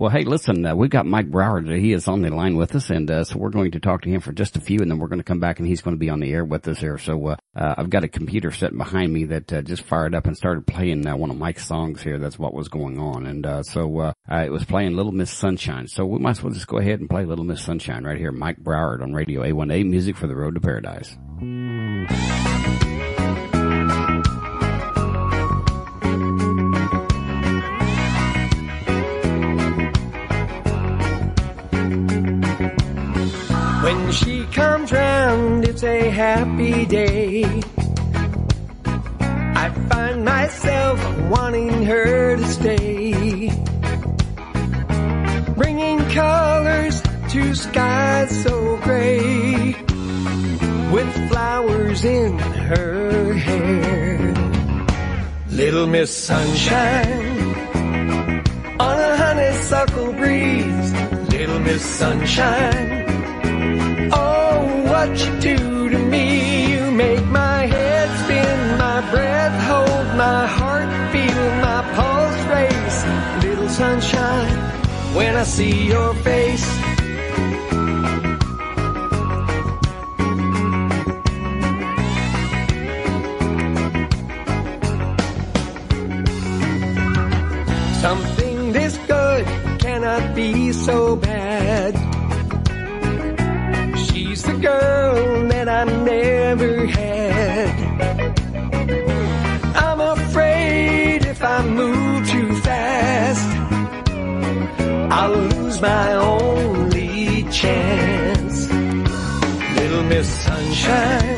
Well, hey, listen, uh, we've got Mike Broward today. He is on the line with us, and uh, so we're going to talk to him for just a few, and then we're going to come back, and he's going to be on the air with us here. So uh, uh, I've got a computer sitting behind me that uh, just fired up and started playing uh, one of Mike's songs here. That's what was going on, and so it was playing Little Miss Sunshine. So we might as well just go ahead and play Little Miss Sunshine right here. Mike Broward on Radio A1A, music for the road to paradise. It's a happy day. I find myself wanting her to stay. Bringing colors to skies so gray. With flowers in her hair. Little Miss Sunshine. On a honeysuckle breeze. Little Miss Sunshine. What you do to me. You make my head spin, my breath hold, my heart feel, my pulse race. Little sunshine, when I see your face. Something this good cannot be so bad. Sunshine,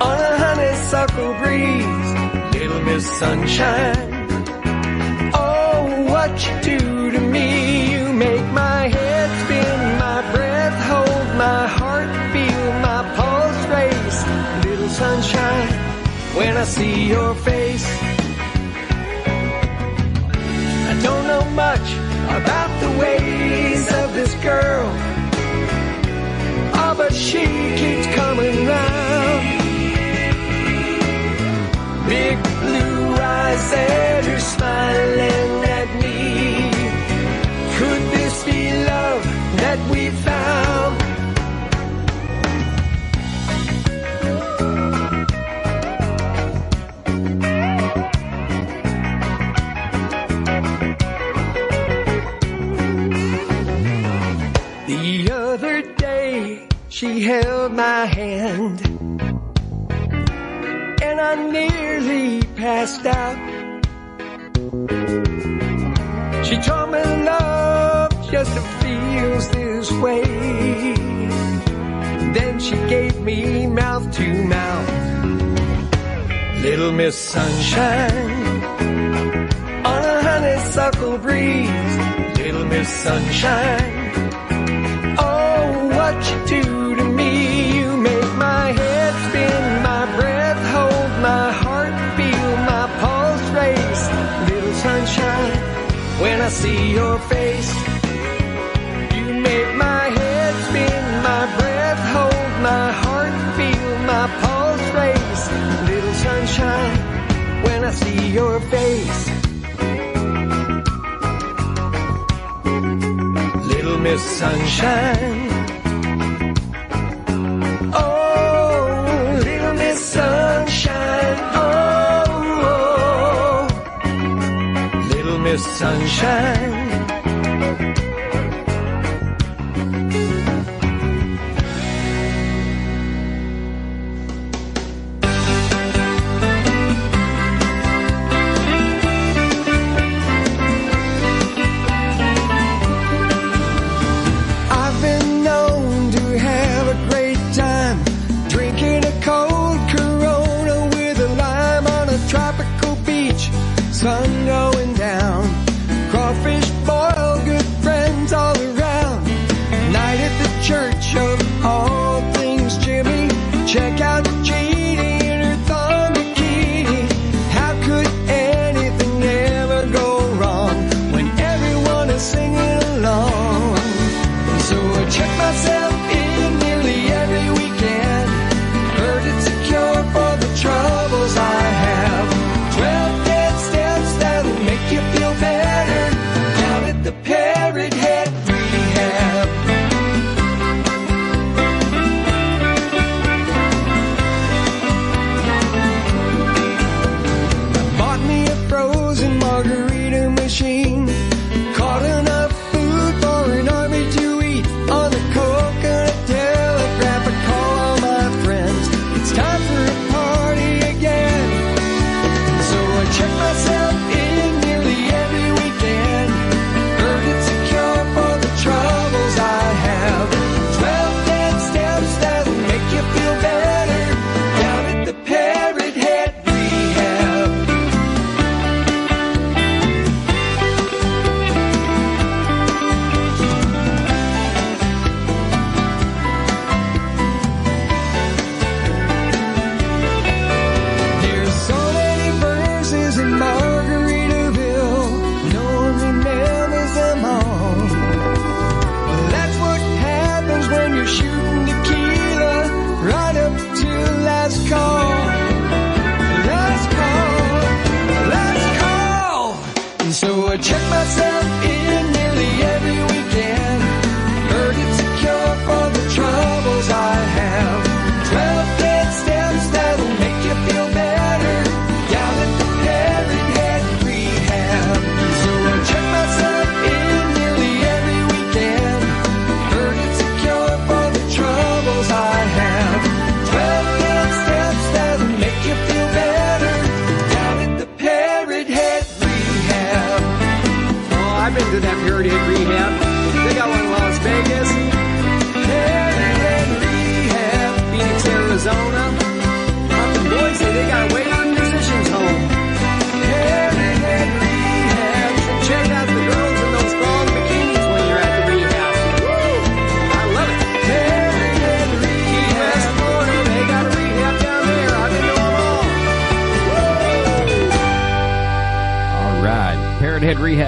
on a honeysuckle breeze. Little Miss Sunshine, oh, what you do to me, you make my head spin, my breath hold, my heart feel, my pulse race. Little sunshine, when I see your face. I don't know much about the ways of this girl. Are smiling at me. Could this be love that we found? The other day she held my hand and I nearly passed out. Feels this way. Then she gave me mouth to mouth. Little Miss Sunshine on a honeysuckle breeze. Little Miss Sunshine. Oh, what you do to me, you make my head spin, my breath hold, my heart feel, my pulse race. Little sunshine, when I see your face, your face. Little Miss Sunshine. Oh, little Miss Sunshine. Oh, oh. oh. little Miss Sunshine.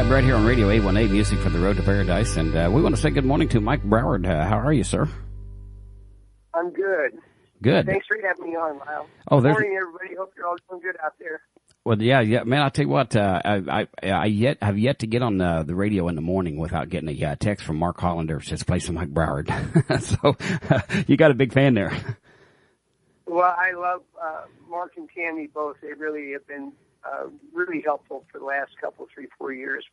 Right here on Radio A1A Music for the Road to Paradise. And uh, we want to say good morning to Mike Broward. Uh, how are you, sir? I'm good. Good. Thanks for having me on, Lyle. Oh, there's- Morning, everybody. Hope you're all doing good out there. Well, yeah, yeah, man. I'll tell you what. Uh, I, I, I yet have yet to get on the, the radio in the morning without getting a uh, text from Mark Hollander. Says play some Mike Broward. so uh, you got a big fan there. Well, I love uh, Mark and Tammy both. They really have been uh, really helpful for the last couple, three, four years.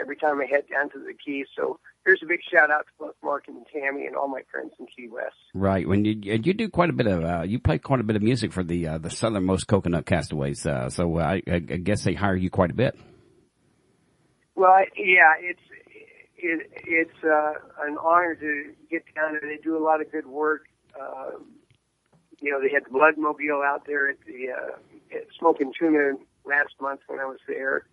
Every time I head down to the Keys, so here's a big shout out to both Mark and Tammy and all my friends in Key West. Right. When you you do quite a bit of uh, you play quite a bit of music for the uh, the southernmost coconut castaways. Uh, so I, I guess they hire you quite a bit. Well, yeah, it's it, it's uh, an honor to get down there. They do a lot of good work. Uh, you know, they had the Blood Mobile out there at the uh, at Smoking Tuna last month when I was there,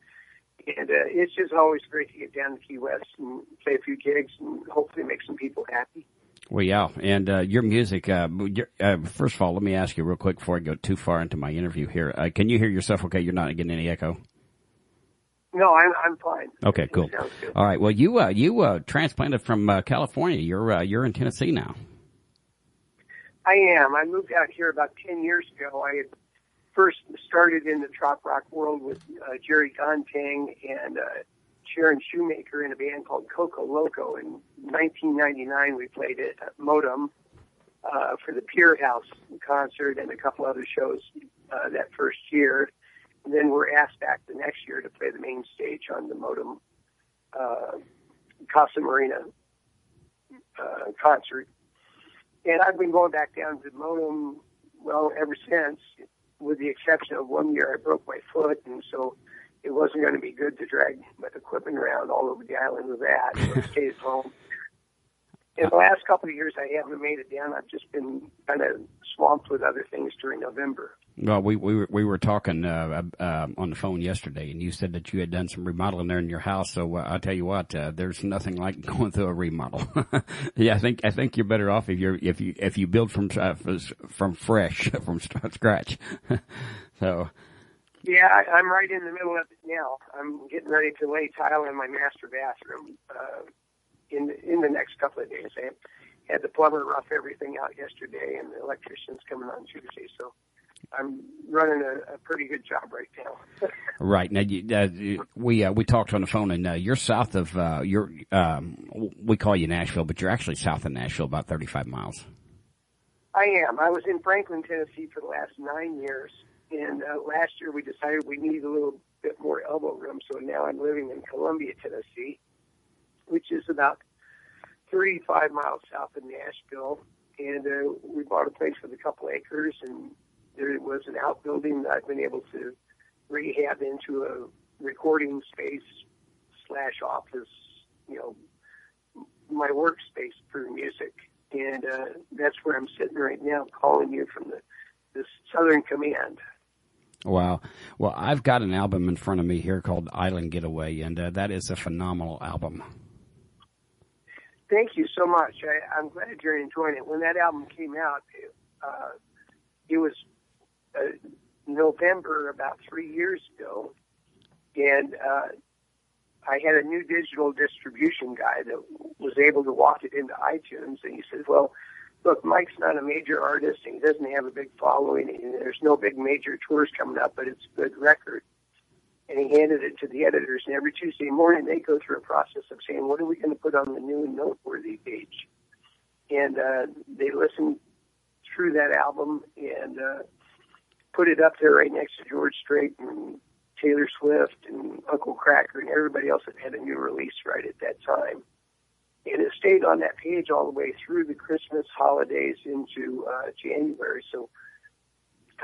and uh, it's just always great to get down to Key West and play a few gigs and hopefully make some people happy. Well, yeah, and uh, your music. Uh, your, uh, first of all, let me ask you real quick before I go too far into my interview here. Uh, can you hear yourself? Okay, you're not getting any echo. No, I'm I'm fine. Okay, cool. All right. Well, you uh, you uh, transplanted from uh, California. You're uh, you're in Tennessee now. I am. I moved out here about 10 years ago. I had first started in the trop rock world with uh, Jerry Gontang and uh, Sharon Shoemaker in a band called Coco Loco. In 1999, we played at Modem uh, for the Pier House concert and a couple other shows uh, that first year. And then we're asked back the next year to play the main stage on the Modem uh, Casa Marina uh, concert. And I've been going back down to Modem, well, ever since, with the exception of one year I broke my foot, and so it wasn't going to be good to drag my equipment around all over the island with that. So I stayed at home. In the last couple of years, I haven't made it down. I've just been kind of swamped with other things during November. Well, we we were, we were talking uh, uh, on the phone yesterday, and you said that you had done some remodeling there in your house. So uh, I'll tell you what, uh, there's nothing like going through a remodel. yeah, I think I think you're better off if you're if you if you build from uh, from fresh from scratch. so Yeah, I, I'm right in the middle of it now. I'm getting ready to lay tile in my master bathroom uh, in in the next couple of days. I had the plumber rough everything out yesterday, and the electrician's coming on Tuesday. So I'm running a, a pretty good job right now. Right now, you, uh, you- we uh, we talked on the phone, and uh, you're south of uh, you're um, we call you Nashville, but you're actually south of Nashville, about 35 miles. I am. I was in Franklin, Tennessee for the last nine years, and uh, last year we decided we needed a little bit more elbow room, so now I'm living in Columbia, Tennessee, which is about 35 miles south of Nashville. And uh, we bought a place with a couple acres, and there was an outbuilding that I've been able to rehab into a recording space slash office, you know, my workspace for music and uh, that's where I'm sitting right now, calling you from the this Southern Command. Wow. Well, I've got an album in front of me here called Island Getaway, and uh, that is a phenomenal album. Thank you so much. I, I'm glad you're enjoying it. When that album came out, it, uh, it was uh, November about three years ago, and uh, I had a new digital distribution guy that was able to walk it into iTunes, and he said, "Well, look, Mike's not a major artist, and he doesn't have a big following, and there's no big major tours coming up, but it's a good record." And he handed it to the editors, and every Tuesday morning they go through a process of saying, "What are we going to put on the new noteworthy page?" And uh, they listen through that album and uh, put it up there right next to George Strait and Taylor Swift and Uncle Kracker and everybody else that had a new release right at that time. And it stayed on that page all the way through the Christmas holidays into uh, January. So,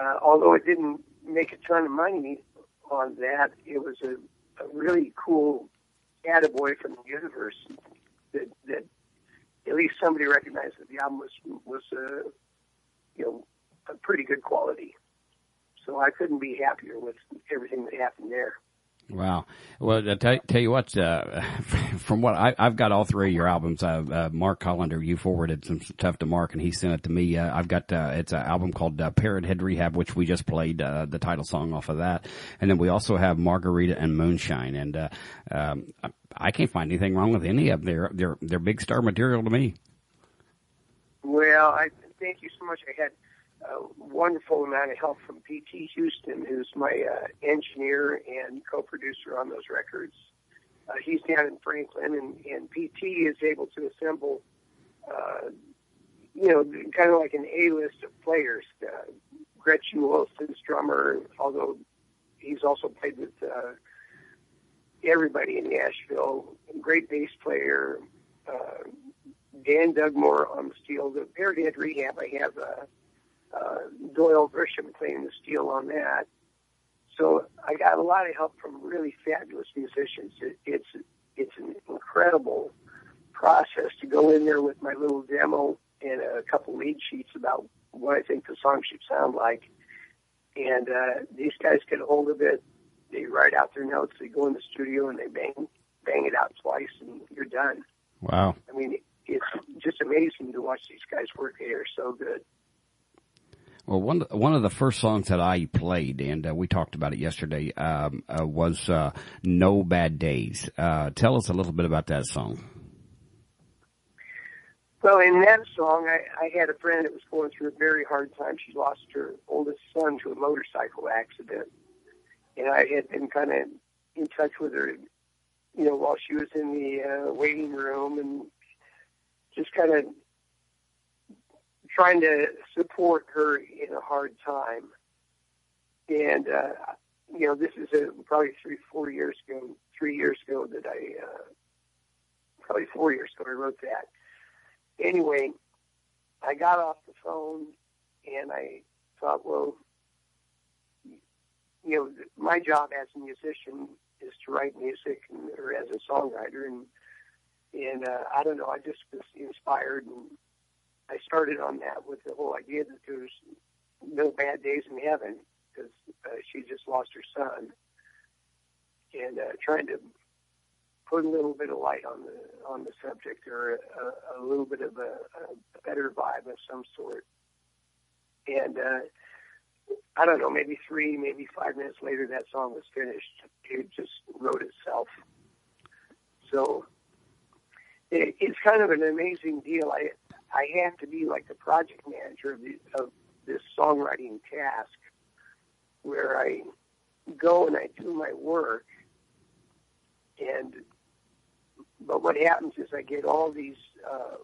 uh, although it didn't make a ton of money on that, it was a, a really cool attaboy from the universe that that at least somebody recognized that the album was was uh, you know a pretty good quality. So I couldn't be happier with everything that happened there. Wow. Well, I tell, tell you what, uh, from what I, have got all three of your albums. Uh, uh, Mark Hollander, you forwarded some stuff to Mark and he sent it to me. Uh, I've got, uh, it's an album called uh, Parrot Head Rehab, which we just played, uh, the title song off of that. And then we also have Margarita and Moonshine. And, uh, um, I can't find anything wrong with any of them. They're, they're, they're big star material to me. Well, I thank you so much. I had, a wonderful amount of help from P.T. Houston, who's my uh, engineer and co-producer on those records. Uh, he's down in Franklin, and, and P.T. is able to assemble, uh, you know, kind of like an A-list of players. Uh, Gretchen Wilson's drummer, although he's also played with uh, everybody in Nashville. Great bass player. Uh, Dan Dugmore on the steel. The Parrot Rehab, I have uh, uh, Doyle Grisham playing the steel on that. So I got a lot of help from really fabulous musicians. It, it's it's an incredible process to go in there with my little demo and a couple lead sheets about what I think the song should sound like. And uh, these guys get a hold of it. They write out their notes. They go in the studio and they bang bang it out twice, and you're done. Wow! I mean, it's just amazing to watch these guys work. They are so good. Well, one one of the first songs that I played, and uh, we talked about it yesterday, um, uh, was uh, "No Bad Days." Uh, tell us a little bit about that song. Well, in that song, I, I had a friend that was going through a very hard time. She lost her oldest son to a motorcycle accident, and I had been kind of in touch with her, you know, while she was in the uh, waiting room, and just kind of trying to support her in a hard time. And, uh, you know, this is a, probably three, four years ago, three years ago that I, uh, probably four years ago I wrote that. Anyway, I got off the phone and I thought, well, you know, my job as a musician is to write music and, or as a songwriter and, and, uh, I don't know, I just was inspired and I started on that with the whole idea that there's no bad days in heaven because uh, she just lost her son, and uh, trying to put a little bit of light on the on the subject or a, a little bit of a, a better vibe of some sort. And uh, I don't know, maybe three, maybe five minutes later, that song was finished. It just wrote itself. So it, it's kind of an amazing deal. I I have to be like the project manager of, the, of this songwriting task where I go and I do my work and but what happens is I get all these uh,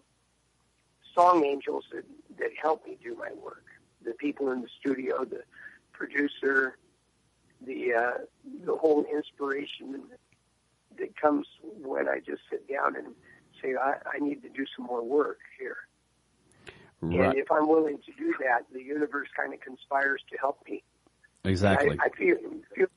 song angels that, that help me do my work. The people in the studio, the producer, the uh, the whole inspiration that comes when I just sit down and say I, I need to do some more work here. Right. And if I'm willing to do that, the universe kind of conspires to help me. Exactly. I, I feel, feel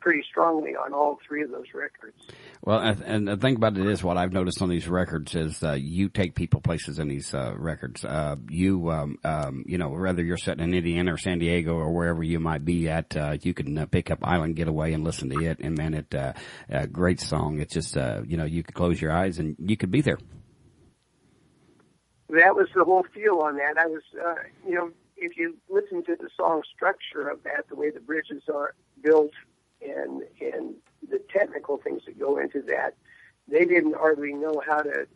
pretty strongly on all three of those records. Well, and the thing about it is, what I've noticed on these records is uh, you take people places in these uh, records. Uh, you, um, um, you know, whether you're sitting in Indiana or San Diego or wherever you might be at, uh, you can uh, pick up Island Getaway and listen to it. And man, it uh, a great song. It's just, you know, you could close your eyes and you could be there that was the whole feel on that. I was, uh, you know, if you listen to the song structure of that, the way the bridges are built, and and the technical things that go into that, they didn't hardly know how to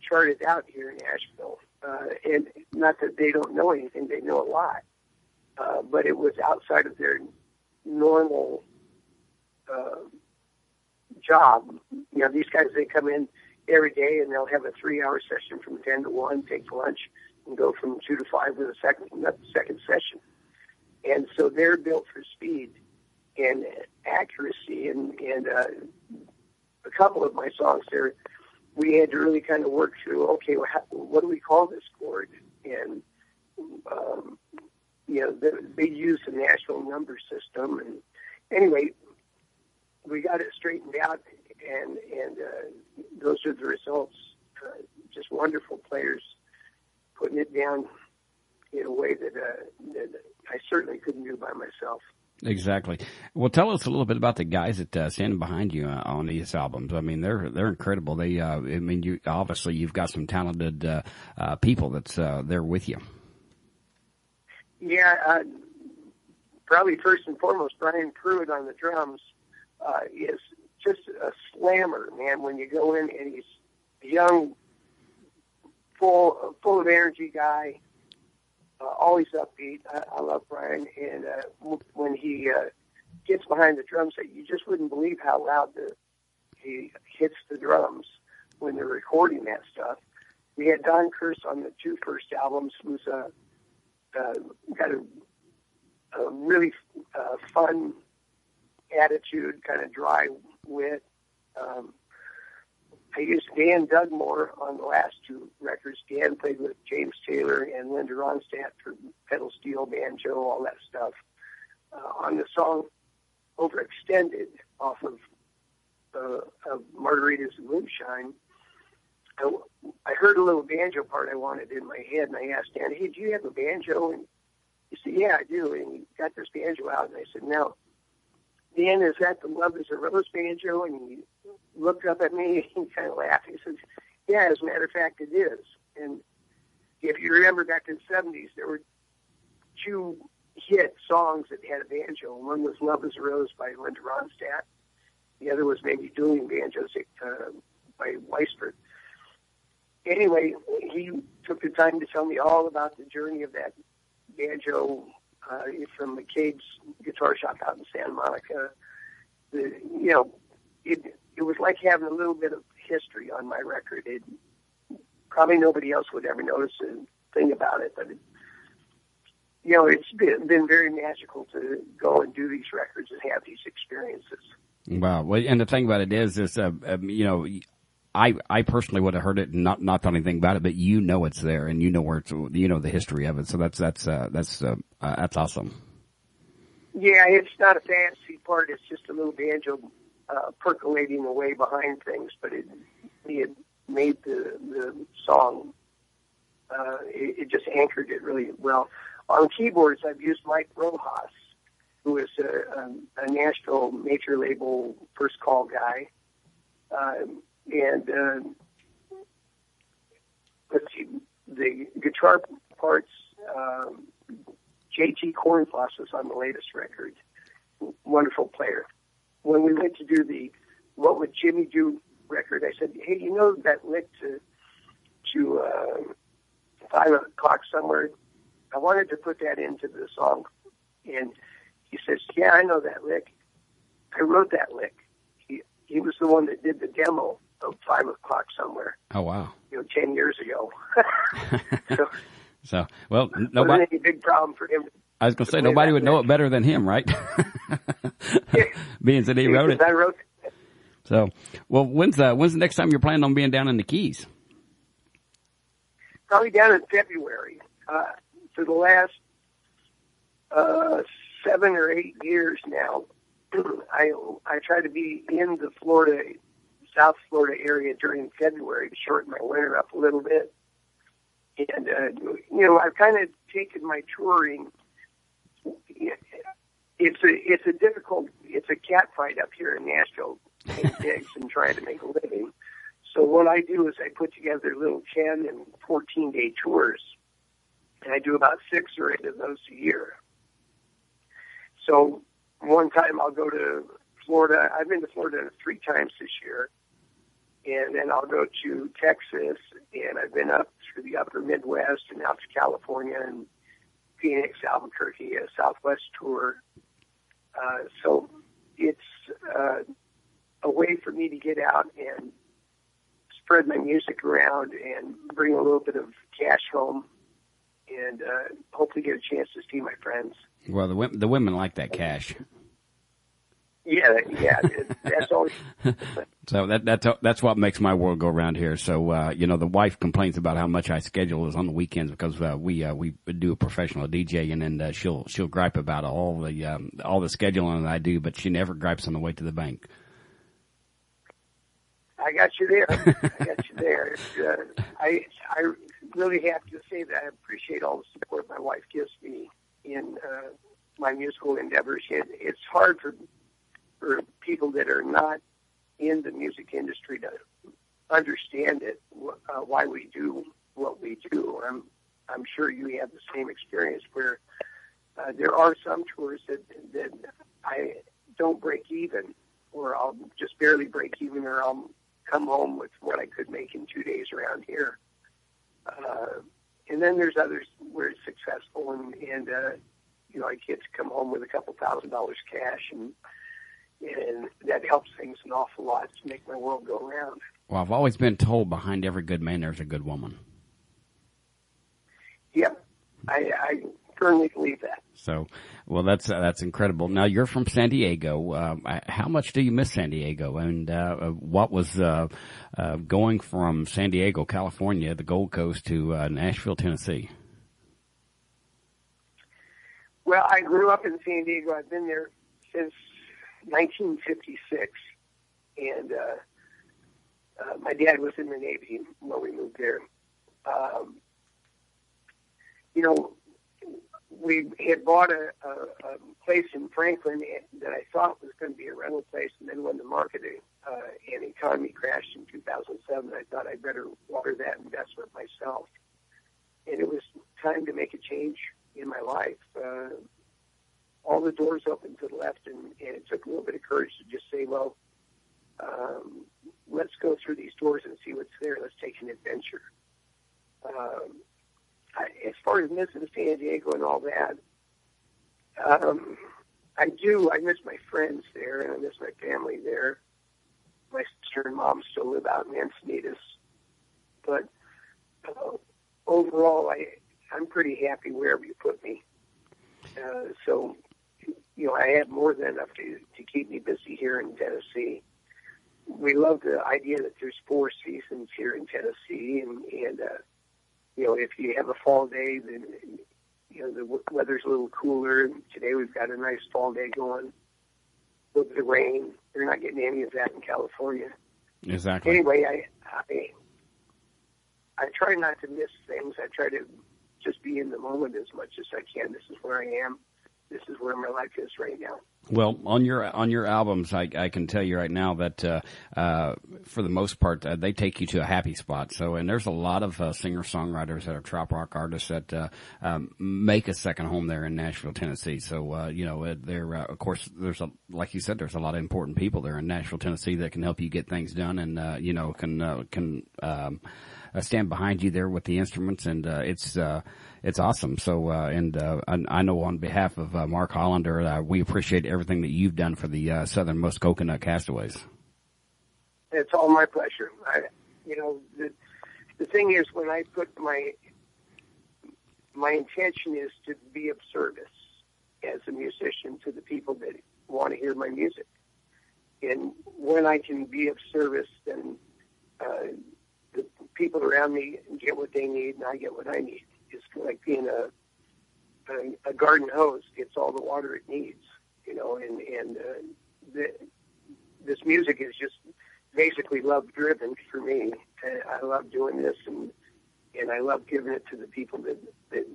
chart it out here in Nashville. Uh, and not that they don't know anything; they know a lot. Uh, but it was outside of their normal uh, job. You know, these guys they come in every day, and they'll have a three-hour session from 10 to 1, take lunch, and go from 2 to 5 with a second, second session. And so they're built for speed and accuracy. And, and uh, a couple of my songs there, we had to really kind of work through, okay, well, how, what do we call this chord? And, um, you know, they, they use the Nashville number system. And anyway, we got it straightened out and and uh, those are the results. Uh, just wonderful players putting it down in a way that, uh, that I certainly couldn't do by myself. Exactly. Well, tell us a little bit about the guys that uh, standing behind you uh, on these albums. I mean, they're they're incredible. They, uh, I mean, you obviously you've got some talented uh, uh, people that's uh, there with you. Yeah, uh, probably first and foremost, Brian Pruitt on the drums uh, is just a slammer, man. When you go in and he's a young, full full of energy guy uh, always upbeat. I, I love Brian, and uh, when he uh, gets behind the drum set, you just wouldn't believe how loud the, he hits the drums when they're recording that stuff. We had Don Kirst on the two first albums, who's uh, uh, got a, a really uh, fun attitude, kind of dry wit. Um, I used Dan Dugmore on the last two records. Dan played with James Taylor and Linda Ronstadt for pedal steel, banjo, all that stuff. Uh, on the song Overextended off of, uh, of Margaritas Moonshine, I, I heard a little banjo part I wanted in my head, and I asked Dan, hey, do you have a banjo? And he said, yeah, I do. And he got this banjo out, and I said, now, Dan, is that the Love is a Rose banjo? And he looked up at me and kind of laughed. He says, "Yeah, as a matter of fact, it is." And if you remember back in the '70s, there were two hit songs that had a banjo. One was "Love Is a Rose" by Linda Ronstadt. The other was maybe "Dueling Banjos" uh, by Weissberg. Anyway, he took the time to tell me all about the journey of that banjo uh, from McCabe's guitar shop out in Santa Monica. The, you know, it it was like having a little bit of history on my record. It probably nobody else would ever notice a thing about it, but it, you know, it's been, been very magical to go and do these records and have these experiences. Wow. Well, and the thing about it is, is uh, um, you know, I I personally would have heard it and not not thought anything about it, but you know it's there and you know where it's you know the history of it. So that's that's uh, that's uh, uh, that's awesome. Yeah, it's not a fancy part. It's just a little banjo uh, percolating away behind things, but it had made the the song. Uh, it, it just anchored it really well. On keyboards, I've used Mike Rojas, who is a, a, a Nashville major label first call guy, uh, and uh, let's see, the guitar parts. Um, JT Corenflos was on the latest record. Wonderful player when we went to do the What Would Jimmy Do record, I said, hey, you know that lick to to uh, five o'clock somewhere. I wanted to put that into the song, and he says, yeah, I know that lick. I wrote that lick. He he was the one that did the demo of five o'clock somewhere. Oh wow! You know, ten years ago. so, so well, nobody any big problem for him. I was going to say nobody would know it better than him, right? being that he wrote it. I wrote. So, well, when's the when's the next time you're planning on being down in the Keys? Probably down in February. Uh, for the last uh, seven or eight years now, I I try to be in the Florida, South Florida area during February to shorten my winter up a little bit. And uh, you know, I've kind of taken my touring it's a it's a difficult it's a cat fight up here in Nashville, gigs and trying to make a living. So what I do is I put together little ten and fourteen day tours, and I do about six or eight of those a year. So one time I'll go to Florida. I've been to Florida three times this year, and then I'll go to Texas, and I've been up through the Upper Midwest and out to California and Phoenix, Albuquerque, a Southwest tour. Uh, so it's uh, a way for me to get out and spread my music around and bring a little bit of cash home and uh, hopefully get a chance to see my friends. Well, the the women like that cash. Yeah, yeah, that's so that that's that's what makes my world go around here. So uh, you know, the wife complains about how much I schedule is on the weekends because uh, we uh, we do a professional DJ, and then uh, she'll she'll gripe about all the um, all the scheduling that I do, but she never gripes on the way to the bank. I got you there. I got you there. Uh, I I really have to say that I appreciate all the support my wife gives me in uh, my musical endeavors. It, it's hard for for people that are not in the music industry to understand it, uh, why we do what we do. I'm I'm sure you have the same experience where uh, there are some tours that that I don't break even, or I'll just barely break even, or I'll come home with what I could make in two days around here. Uh, and then there's others where it's successful, and and uh, you know I get to come home with a couple thousand dollars cash, and and that helps things an awful lot to make my world go round. Well, I've always been told behind every good man there's a good woman. Yep, I, I firmly believe that. So, well, that's uh, that's incredible. Now you're from San Diego. Uh, how much do you miss San Diego? And uh, what was uh, uh, going from San Diego, California, the Gold Coast, to uh, Nashville, Tennessee? Well, I grew up in San Diego. I've been there since 1956, and uh, uh, my dad was in the Navy when we moved there. Um, you know, we had bought a, a, a place in Franklin that I thought was going to be a rental place, and then when the market uh, and economy crashed in 2007, I thought I'd better water that investment myself. And it was time to make a change in my life. Uh, all the doors open to the left, and, and it took a little bit of courage to just say, well, um, let's go through these doors and see what's there. Let's take an adventure. Um, as far as missing San Diego and all that, um, I do. I miss my friends there, and I miss my family there. My sister and mom still live out in Encinitas, but uh, overall, I I'm pretty happy wherever you put me. Uh, so, you know, I have more than enough to to keep me busy here in Tennessee. We love the idea that there's four seasons here in Tennessee, and and uh, you know, if you have a fall day, then you know the weather's a little cooler. Today we've got a nice fall day going. With the rain, you're not getting any of that in California. Exactly. Anyway, I, I I try not to miss things. I try to just be in the moment as much as I can. This is where I am. This is where my life is right now. Well, on your on your albums, I, I can tell you right now that uh, uh, for the most part, uh, they take you to a happy spot. So, and there's a lot of uh, singer songwriters that are trop rock artists that uh, um, make a second home there in Nashville, Tennessee. So, uh, you know, there of course there's a like you said, there's a lot of important people there in Nashville, Tennessee that can help you get things done, and uh, you know can uh, can. Um, uh, stand behind you there with the instruments, and uh, it's uh, it's awesome. So, uh, and uh, I, know on behalf of uh, Mark Hollander, uh, we appreciate everything that you've done for the uh, Southernmost Coconut Castaways. It's all my pleasure. I, you know, the the thing is, when I put my my intention is to be of service as a musician to the people that want to hear my music, and when I can be of service, then uh, the people around me get what they need, and I get what I need. It's like being a a, a garden hose gets all the water it needs, you know. And and uh, the, this music is just basically love driven for me. I love doing this, and and I love giving it to the people that that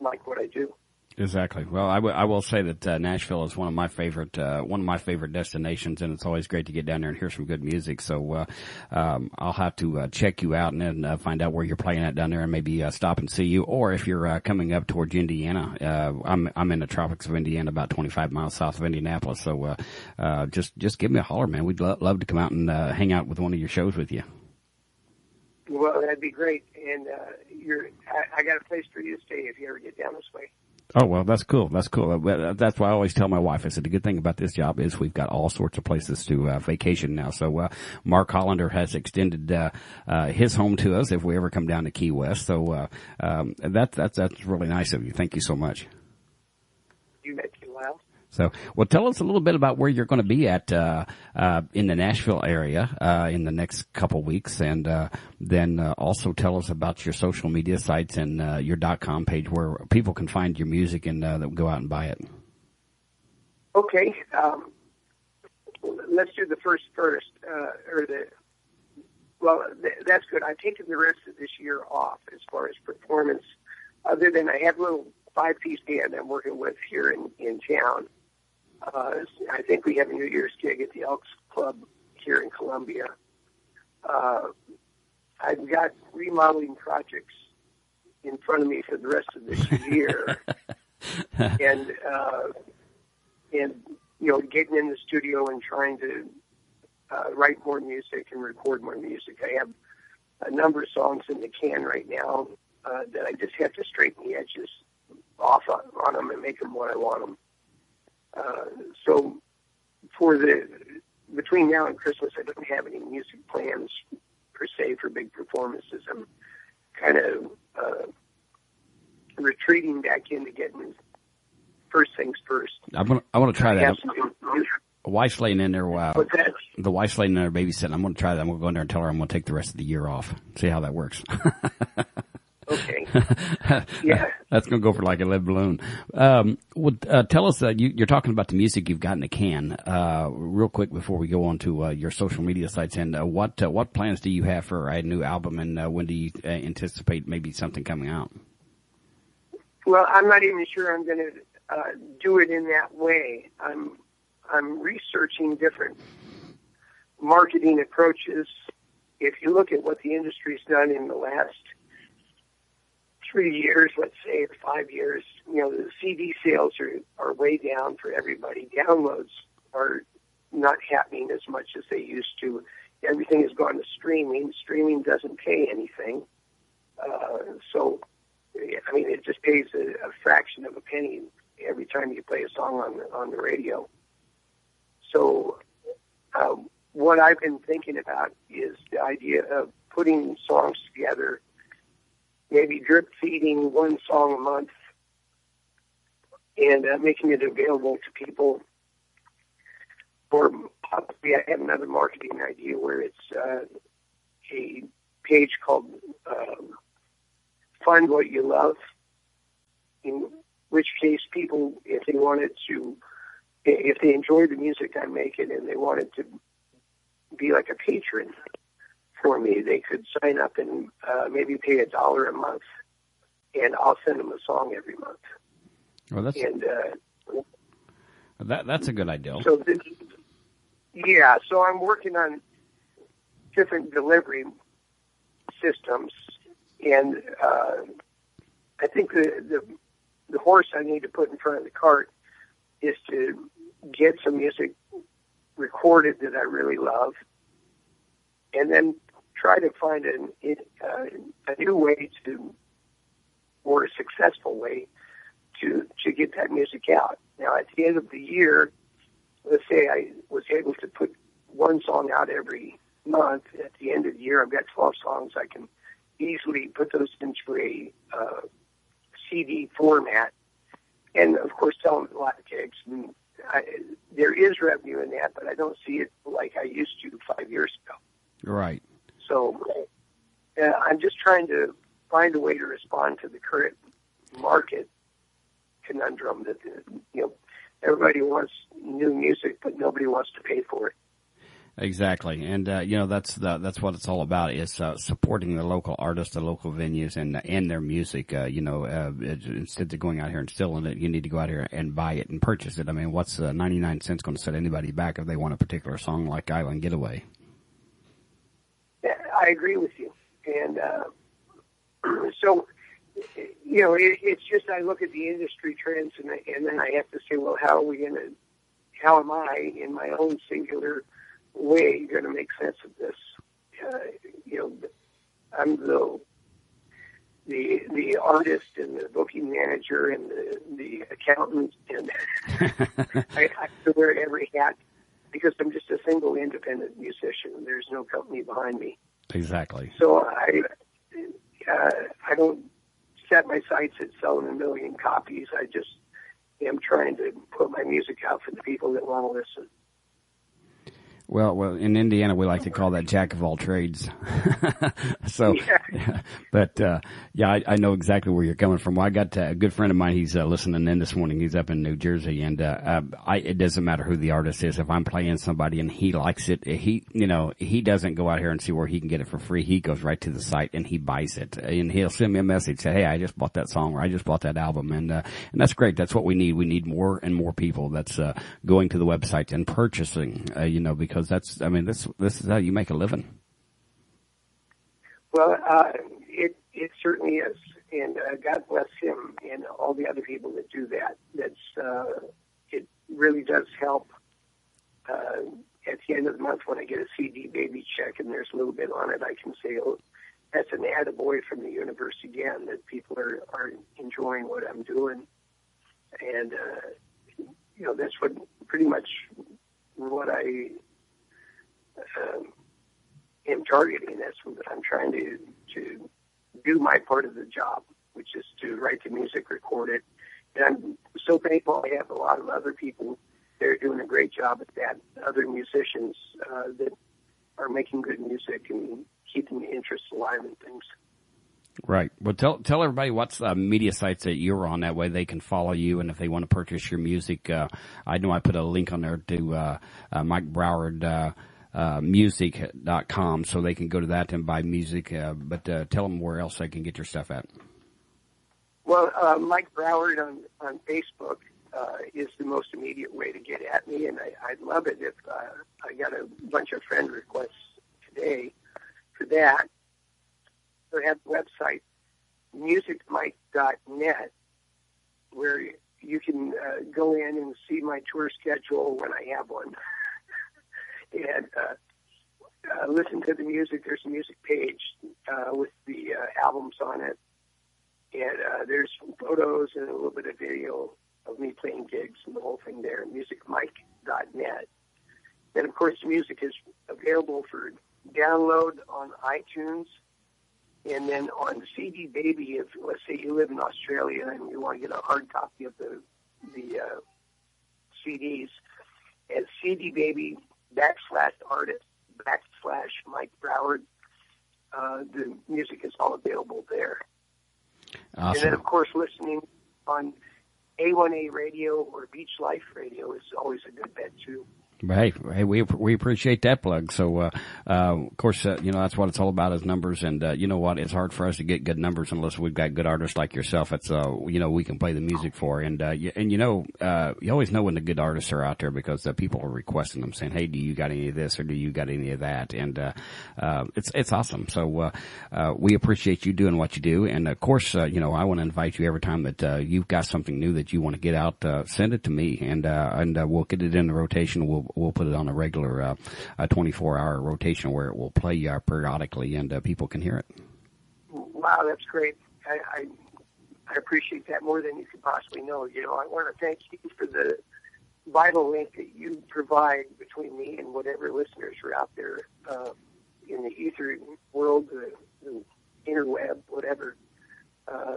like what I do. Exactly. Well, I, w- I will say that uh, Nashville is one of my favorite uh, one of my favorite destinations, and it's always great to get down there and hear some good music. So uh, um, I'll have to uh, check you out and then uh, find out where you're playing at down there, and maybe uh, stop and see you. Or if you're coming up towards Indiana, uh, I'm I'm in the tropics of Indiana, about 25 miles south of Indianapolis. So just just give me a holler, man. We'd lo- love to come out and hang out with one of your shows with you. Well, that'd be great. And uh, you're I, I got a place for you to stay if you ever get down this way. Oh well, that's cool. That's cool. Uh, That's why I always tell my wife. I said the good thing about this job is we've got all sorts of places to uh, vacation now. So uh, Mark Hollander has extended uh, uh, his home to us if we ever come down to Key West. So uh, um, that that's that's really nice of you. Thank you so much. You bet you will. So, well, tell us a little bit about where you're going to be at uh, uh, in the Nashville area uh, in the next couple weeks, and uh, then uh, also tell us about your social media sites and uh, your .com page where people can find your music and go out and buy it. Okay. Um, let's do the first first, uh, or the well, th- that's good. I've taken the rest of this year off as far as performance, other than I have a little five-piece band I'm working with here in, in town. Uh, I think we have a New Year's gig at the Elks Club here in Columbia. Uh, I've got remodeling projects in front of me for the rest of this year, and uh, and you know, getting in the studio and trying to uh, write more music and record more music. I have a number of songs in the can right now uh, that I just have to straighten the edges off on, on them and make them what I want them. Uh, so for the between now and Christmas, I don't have any music plans per se for big performances. I'm kind of uh, retreating back into getting first things first. I want I want to try that. wife's laying in there. That? The wife's laying in there babysitting. I'm going to try that. I'm going to go in there and tell her I'm going to take the rest of the year off. See how that works. Okay. Yeah. That's going to go for like a lead balloon. Um, would, uh, tell us, uh, you, you're talking about the music you've got in the can. Uh, real quick before we go on to uh, your social media sites, and uh, what uh, what plans do you have for a new album, and uh, when do you uh, anticipate maybe something coming out? Well, I'm not even sure I'm going to uh, do it in that way. I'm I'm researching different marketing approaches. If you look at what the industry's done in the last three years, let's say, or five years, you know, the CD sales are, are way down for everybody. Downloads are not happening as much as they used to. Everything has gone to streaming. Streaming doesn't pay anything. Uh, so, I mean, it just pays a, a fraction of a penny every time you play a song on the, on the radio. So, uh, what I've been thinking about is the idea of putting songs together, maybe drip feeding one song a month, and uh, making it available to people. Or possibly I have another marketing idea where it's uh, a page called um, Find What You Love, in which case people, if they wanted to, if they enjoy the music I'm making and they wanted to be like a patron for me, they could sign up and uh, maybe pay a dollar a month, and I'll send them a song every month. Well, that's And uh, that that's a good idea. so, this, yeah, so I'm working on different delivery systems, and uh, I think the, the the horse I need to put in front of the cart is to get some music recorded that I really love, and then try to find an, uh, a new way to, or a successful way to to get that music out. Now, at the end of the year, let's say I was able to put one song out every month. At the end of the year, I've got 12 songs. I can easily put those into a uh, CD format, and of course, sell them at live gigs. And I, there is revenue in that, but I don't see it like I used to five years ago. Right. So uh, I'm just trying to find a way to respond to the current market conundrum that uh, you know everybody wants new music, but nobody wants to pay for it. Exactly, and uh, you know that's the, that's what it's all about is uh, supporting the local artists, the local venues, and and their music. Uh, you know, uh, instead of going out here and stealing it, you need to go out here and buy it and purchase it. I mean, what's uh, ninety nine cents going to set anybody back if they want a particular song like Island Getaway? I agree with you, and uh, so you know it, it's just I look at the industry trends, and, I, and then I have to say, well, how are we going to? How am I, in my own singular way, going to make sense of this? Uh, you know, I'm the the the artist and the booking manager and the the accountant, and I, I have to wear every hat because I'm just a single independent musician. There's no company behind me. Exactly. So I, uh, I don't set my sights at selling a million copies. I just am trying to put my music out for the people that want to listen. Well, well, in Indiana, we like to call that jack of all trades. so, Yeah. but, uh, yeah, I, I know exactly where you're coming from. Well, I got uh, a good friend of mine. He's uh, listening in this morning. He's up in New Jersey and, uh, uh, I, it doesn't matter who the artist is. If I'm playing somebody and he likes it, he, you know, he doesn't go out here and see where he can get it for free. He goes right to the site and he buys it and he'll send me a message, say, Hey, I just bought that song or I just bought that album. And, uh, and that's great. That's what we need. We need more and more people that's, uh, going to the website and purchasing, uh, you know, because that's, I mean, this, this is how you make a living. Well, uh, it it certainly is, and uh, God bless him and all the other people that do that. That's uh, it really does help. Uh, at the end of the month, when I get a CD baby check and there's a little bit on it, I can say, "Oh, that's an attaboy from the universe again." That people are are enjoying what I'm doing, and uh, you know that's what pretty much what I. Um, am targeting. this, what I'm trying to to do my part of the job, which is to write the music, record it. And I'm so thankful I have a lot of other people that are doing a great job at that. Other musicians uh, that are making good music and keeping the interest alive and things. Right. Well, tell tell everybody what's the media sites that you're on. That way they can follow you, and if they want to purchase your music, uh, I know I put a link on there to uh, uh, Mike Broward. Uh, music.com so they can go to that and buy music, uh, but, uh, tell them where else they can get your stuff at. Well, uh, Mike Broward on, on Facebook uh, is the most immediate way to get at me, and I, I'd love it if uh, I got a bunch of friend requests today for that. So I have the website musicmike.net where you can uh, go in and see my tour schedule when I have one. And uh, uh, listen to the music. There's a music page uh, with the uh, albums on it, and uh, there's photos and a little bit of video of me playing gigs and the whole thing there. Musicmike.net. And of course, the music is available for download on iTunes, and then on CD Baby. If let's say you live in Australia and you want to get a hard copy of the the uh, CDs, at CD Baby backslash artist backslash Mike Broward. Uh, the music is all available there. And then, of course, listening on A1A radio or Beach Life radio is always a good bet too. Hey, hey, we we appreciate that plug. So, uh, uh, of course, uh, you know that's what it's all about is numbers. And uh, you know what? It's hard for us to get good numbers unless we've got good artists like yourself. It's uh, you know, we can play the music for. And uh, you, and you know, uh, you always know when the good artists are out there because people are requesting them, saying, "Hey, do you got any of this or do you got any of that?" And it's it's awesome. So we appreciate you doing what you do. And of course, you know, I want to invite you every time that you've got something new that you want to get out, send it to me, and and we'll get it in the rotation. We'll we'll put it on a regular uh, uh, 24 hour rotation where it will play uh, periodically, and uh, people can hear it. Wow, that's great. I, I I appreciate that more than you could possibly know. You know, I want to thank you for the vital link that you provide between me and whatever listeners are out there uh, in the ether world, the, the interweb, whatever. Uh,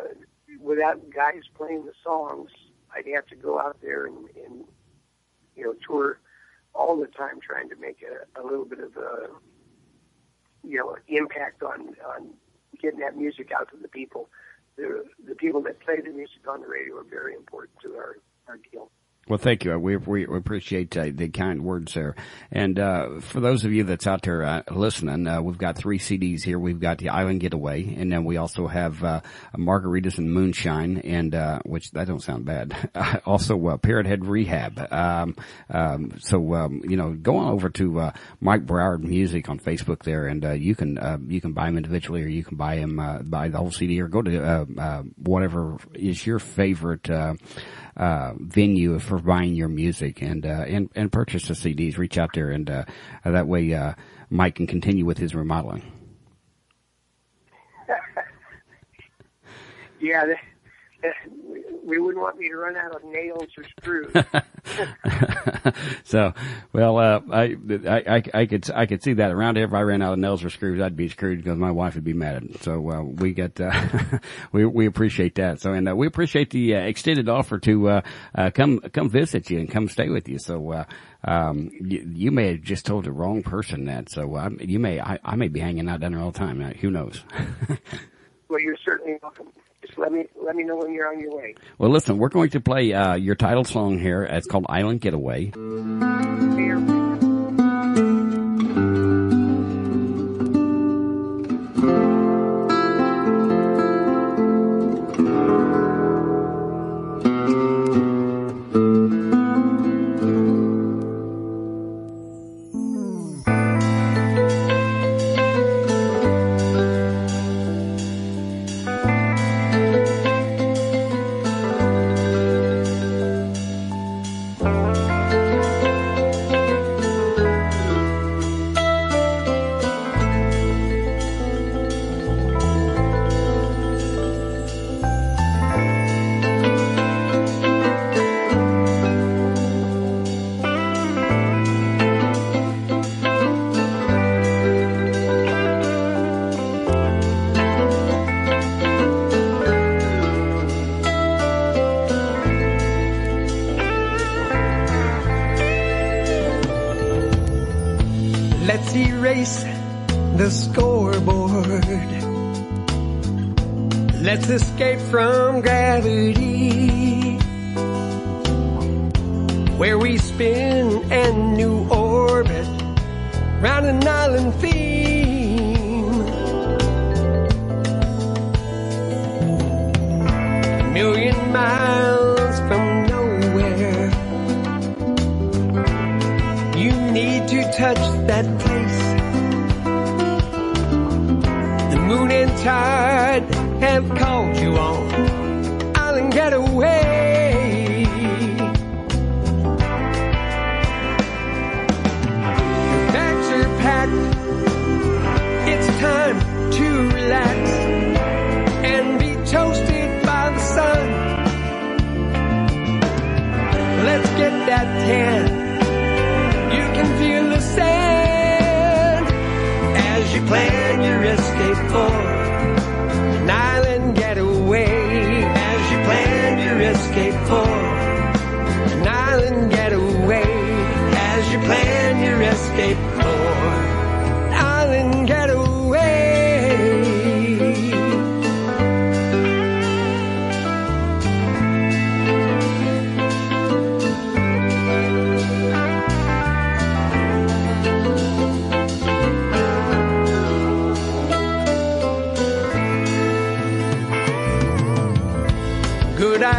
without guys playing the songs, I'd have to go out there and, and you know tour all the time, trying to make a, a little bit of a you know impact on on getting that music out to the people. The the people that play the music on the radio are very important to our our deal. Well, thank you. We, we appreciate uh, the kind words there. And uh, for those of you that's out there uh, listening, uh, we've got three CDs here. We've got the Island Getaway, and then we also have uh, Margaritas and Moonshine, and uh, which that don't sound bad. also, uh, Parrot Head Rehab. Um, um, so um, you know, go on over to uh, Mike Broward Music on Facebook there, and you can you can buy them individually, or you can buy them buy the whole CD, or go to whatever is your favorite. Uh, uh, venue for buying your music and, uh, and, and purchase the CDs. Reach out there and, uh, that way, uh, Mike can continue with his remodeling. Yeah, we wouldn't want me to run out of nails or screws. so, well, uh, I, I, I could, I could see that around here. If I ran out of nails or screws, I'd be screwed because my wife would be mad at it. So, uh, we get, uh, we, we appreciate that. So, and, uh, we appreciate the uh, extended offer to, uh, uh, come, come visit you and come stay with you. So, uh, um, you, you may have just told the wrong person that. So, uh, you may, I, I may be hanging out down there all the time. Uh, who knows? well, you're certainly welcome. Just let me let me know when you're on your way. Well, listen, we're going to play uh, your title song here. It's called Island Getaway. Round an island theme. A million miles from nowhere. You need to touch that place. The moon and tide have called you on island getaway. That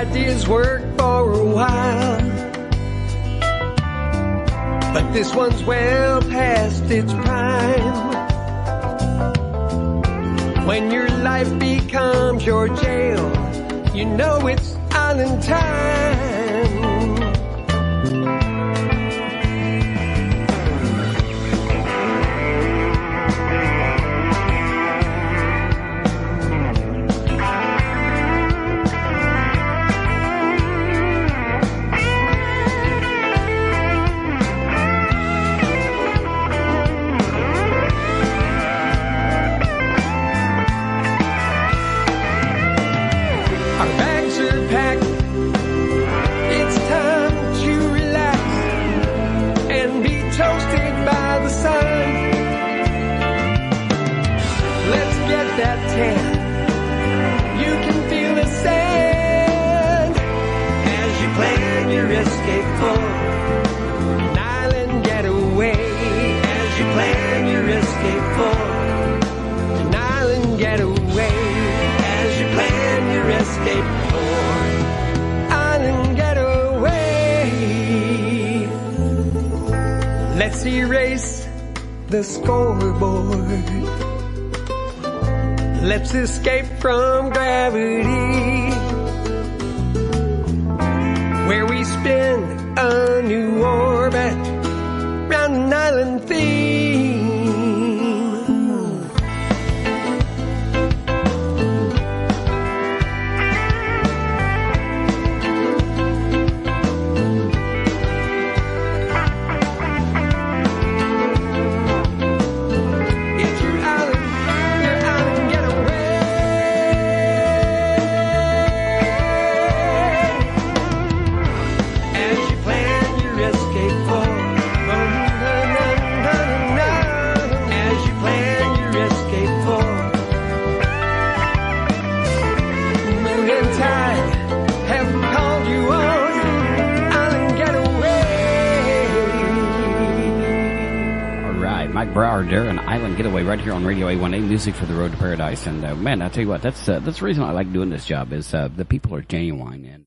ideas work for a while. But this one's well past its prime. When your life becomes your jail, you know it's island time. Let's erase the scoreboard. Let's escape from gravity. Where we spin Broward there, an island getaway right here on Radio A1A, music for the road to paradise. And uh, man, I tell you what, that's uh, that's the reason I like doing this job is uh, the people are genuine and